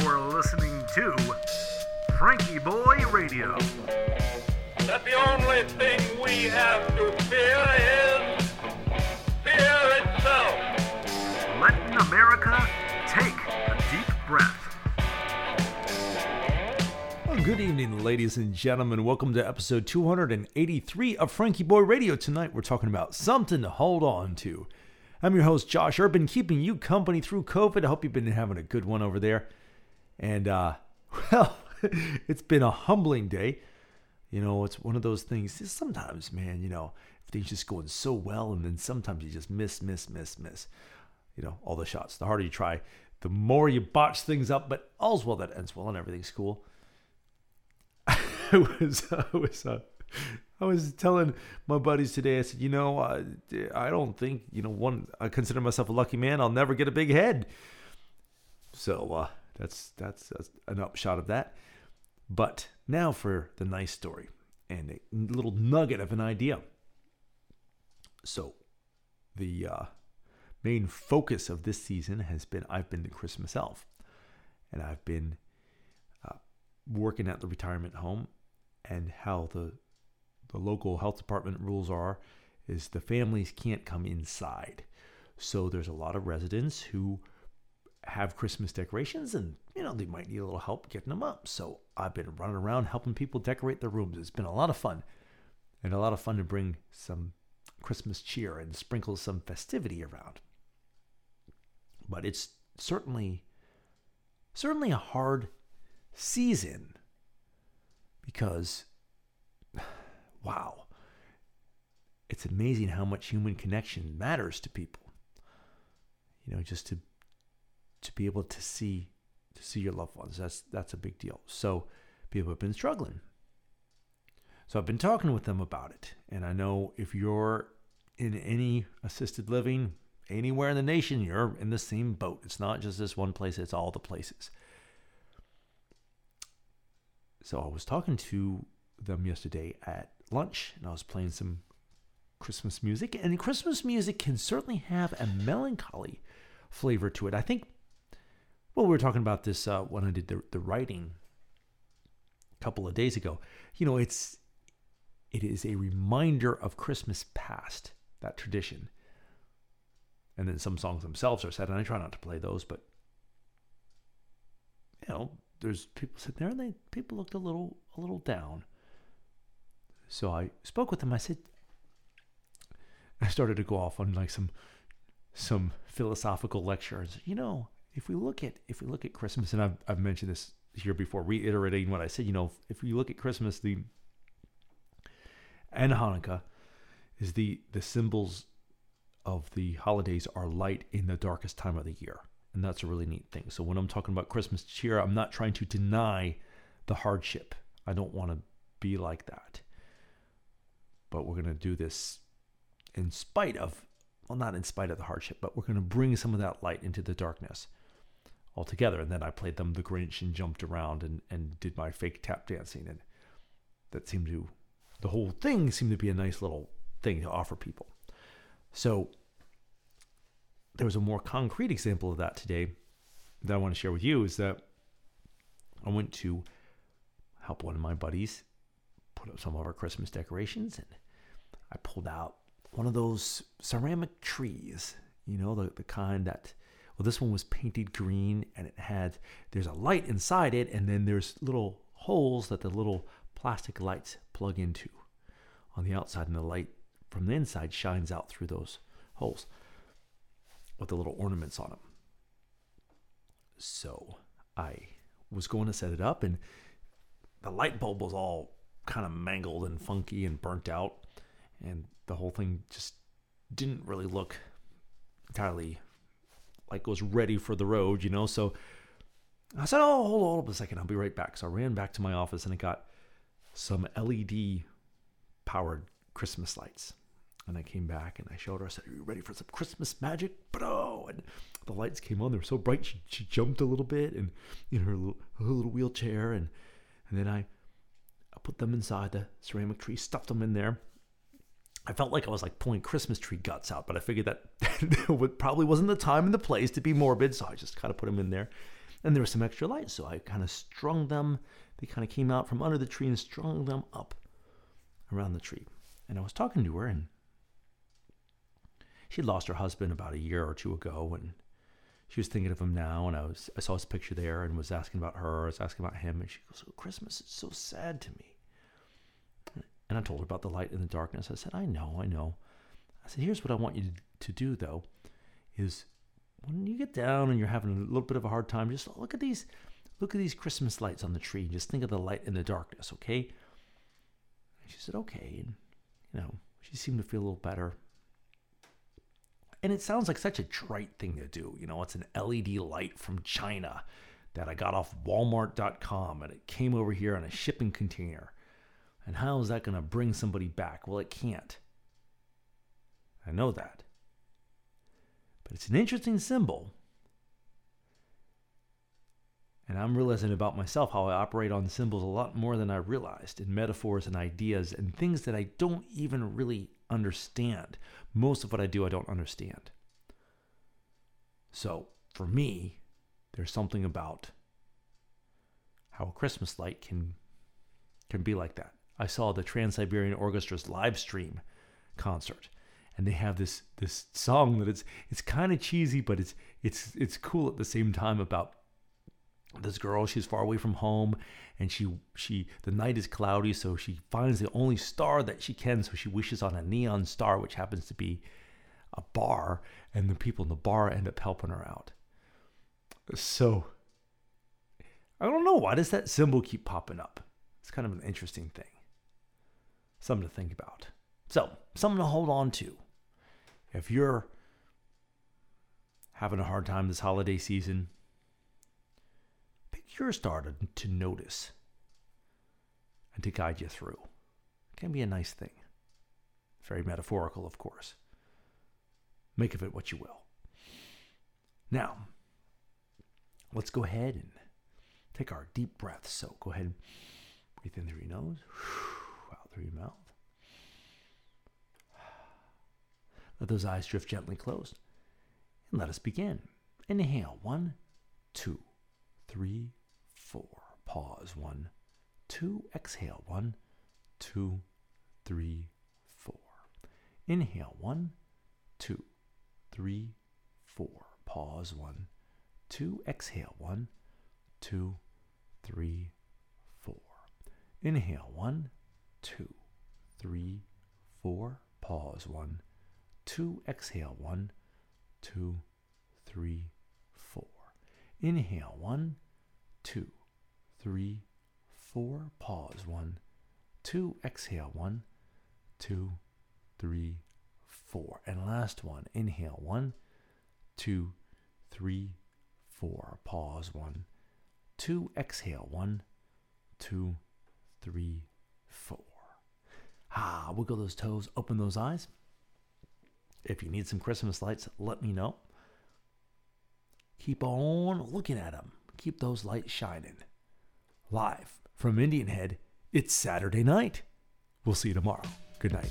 You're listening to Frankie Boy Radio. that the only thing we have to fear is fear itself. Letting America take a deep breath. Well, good evening, ladies and gentlemen. Welcome to episode 283 of Frankie Boy Radio. Tonight we're talking about something to hold on to. I'm your host, Josh Urban, keeping you company through COVID. I hope you've been having a good one over there. And, uh, well, it's been a humbling day. You know, it's one of those things. Sometimes, man, you know, things just going so well, and then sometimes you just miss, miss, miss, miss. You know, all the shots. The harder you try, the more you botch things up. But all's well that ends well, and everything's cool. I was, I was, uh, I was telling my buddies today. I said, you know, uh, I don't think, you know, one. I consider myself a lucky man. I'll never get a big head. So uh, that's that's, an upshot of that. But now for the nice story and a little nugget of an idea. So, the uh, main focus of this season has been I've been the Christmas elf, and I've been uh, working at the retirement home, and how the the local health department rules are is the families can't come inside. So there's a lot of residents who have Christmas decorations and you know they might need a little help getting them up. So I've been running around helping people decorate their rooms. It's been a lot of fun. And a lot of fun to bring some Christmas cheer and sprinkle some festivity around. But it's certainly certainly a hard season because wow. It's amazing how much human connection matters to people. You know, just to to be able to see to see your loved ones. That's that's a big deal. So people have been struggling. So I've been talking with them about it. And I know if you're in any assisted living anywhere in the nation, you're in the same boat. It's not just this one place, it's all the places. So I was talking to them yesterday at lunch and I was playing some Christmas music. And Christmas music can certainly have a melancholy flavor to it. I think well, we were talking about this uh, when I did the, the writing a couple of days ago. You know, it's it is a reminder of Christmas past, that tradition. And then some songs themselves are sad, and I try not to play those, but you know, there's people sitting there and they people looked a little a little down. So I spoke with them. I said I started to go off on like some some philosophical lectures. You know, if we look at if we look at Christmas, and I've I've mentioned this here before, reiterating what I said. You know, if we look at Christmas, the and Hanukkah is the the symbols of the holidays are light in the darkest time of the year, and that's a really neat thing. So when I'm talking about Christmas cheer, I'm not trying to deny the hardship. I don't want to be like that, but we're gonna do this in spite of well, not in spite of the hardship, but we're going to bring some of that light into the darkness altogether. And then I played them the Grinch and jumped around and, and did my fake tap dancing. And that seemed to, the whole thing seemed to be a nice little thing to offer people. So there was a more concrete example of that today that I want to share with you is that I went to help one of my buddies put up some of our Christmas decorations and I pulled out one of those ceramic trees, you know, the, the kind that, well, this one was painted green and it had, there's a light inside it, and then there's little holes that the little plastic lights plug into on the outside, and the light from the inside shines out through those holes with the little ornaments on them. So I was going to set it up, and the light bulb was all kind of mangled and funky and burnt out and the whole thing just didn't really look entirely like was ready for the road, you know. So I said, "Oh, hold on, hold on a second, I'll be right back." So I ran back to my office and I got some LED powered Christmas lights. And I came back and I showed her. I said, "Are you ready for some Christmas magic?" Bro! And the lights came on. They were so bright. She, she jumped a little bit and in her little, her little wheelchair. And and then I, I put them inside the ceramic tree, stuffed them in there. I felt like I was like pulling Christmas tree guts out, but I figured that probably wasn't the time and the place to be morbid, so I just kind of put them in there. And there was some extra light, so I kind of strung them. They kind of came out from under the tree and strung them up around the tree. And I was talking to her, and she lost her husband about a year or two ago, and she was thinking of him now. And I was I saw his picture there, and was asking about her. I was asking about him, and she goes, oh, "Christmas is so sad to me." And I told her about the light in the darkness. I said, "I know, I know." I said, "Here's what I want you to do, though, is when you get down and you're having a little bit of a hard time, just look at these." Look at these Christmas lights on the tree. Just think of the light in the darkness, okay? And she said, okay. And, you know, she seemed to feel a little better. And it sounds like such a trite thing to do. You know, it's an LED light from China that I got off Walmart.com and it came over here on a shipping container. And how is that going to bring somebody back? Well, it can't. I know that. But it's an interesting symbol. And I'm realizing about myself how I operate on symbols a lot more than I realized in metaphors and ideas and things that I don't even really understand. Most of what I do, I don't understand. So for me, there's something about how a Christmas light can can be like that. I saw the Trans Siberian Orchestra's live stream concert, and they have this this song that it's it's kind of cheesy, but it's it's it's cool at the same time about this girl. She's far away from home and she she the night is cloudy so she finds the only star that she can. So she wishes on a neon star which happens to be a bar and the people in the bar end up helping her out. So i don't know. Why does that symbol keep popping up? It's kind of an interesting thing something to think about so something to hold on to if you're having a hard time this holiday season you're starting to notice and to guide you through. It can be a nice thing. Very metaphorical, of course. Make of it what you will. Now, let's go ahead and take our deep breaths. So go ahead and breathe in through your nose, through your mouth. Let those eyes drift gently closed. And let us begin. Inhale, one, two, three, four. Pause. One, two. Exhale. One, two, three, four. Inhale. One, two, three, four. Pause. One, two. Exhale. One, two, three, four. Inhale. One, two, three, four. Pause. One, two. Exhale. One, two, three, four. Inhale. One, two, three, four. Pause. One, two. Exhale. One, two, three, four. And last one. Inhale. One, two, three, four. Pause. One, two. Exhale. One, two, three, four. Ah, wiggle those toes, open those eyes. If you need some Christmas lights, let me know. Keep on looking at them. Keep those lights shining. Live from Indian Head, it's Saturday night. We'll see you tomorrow. Good night.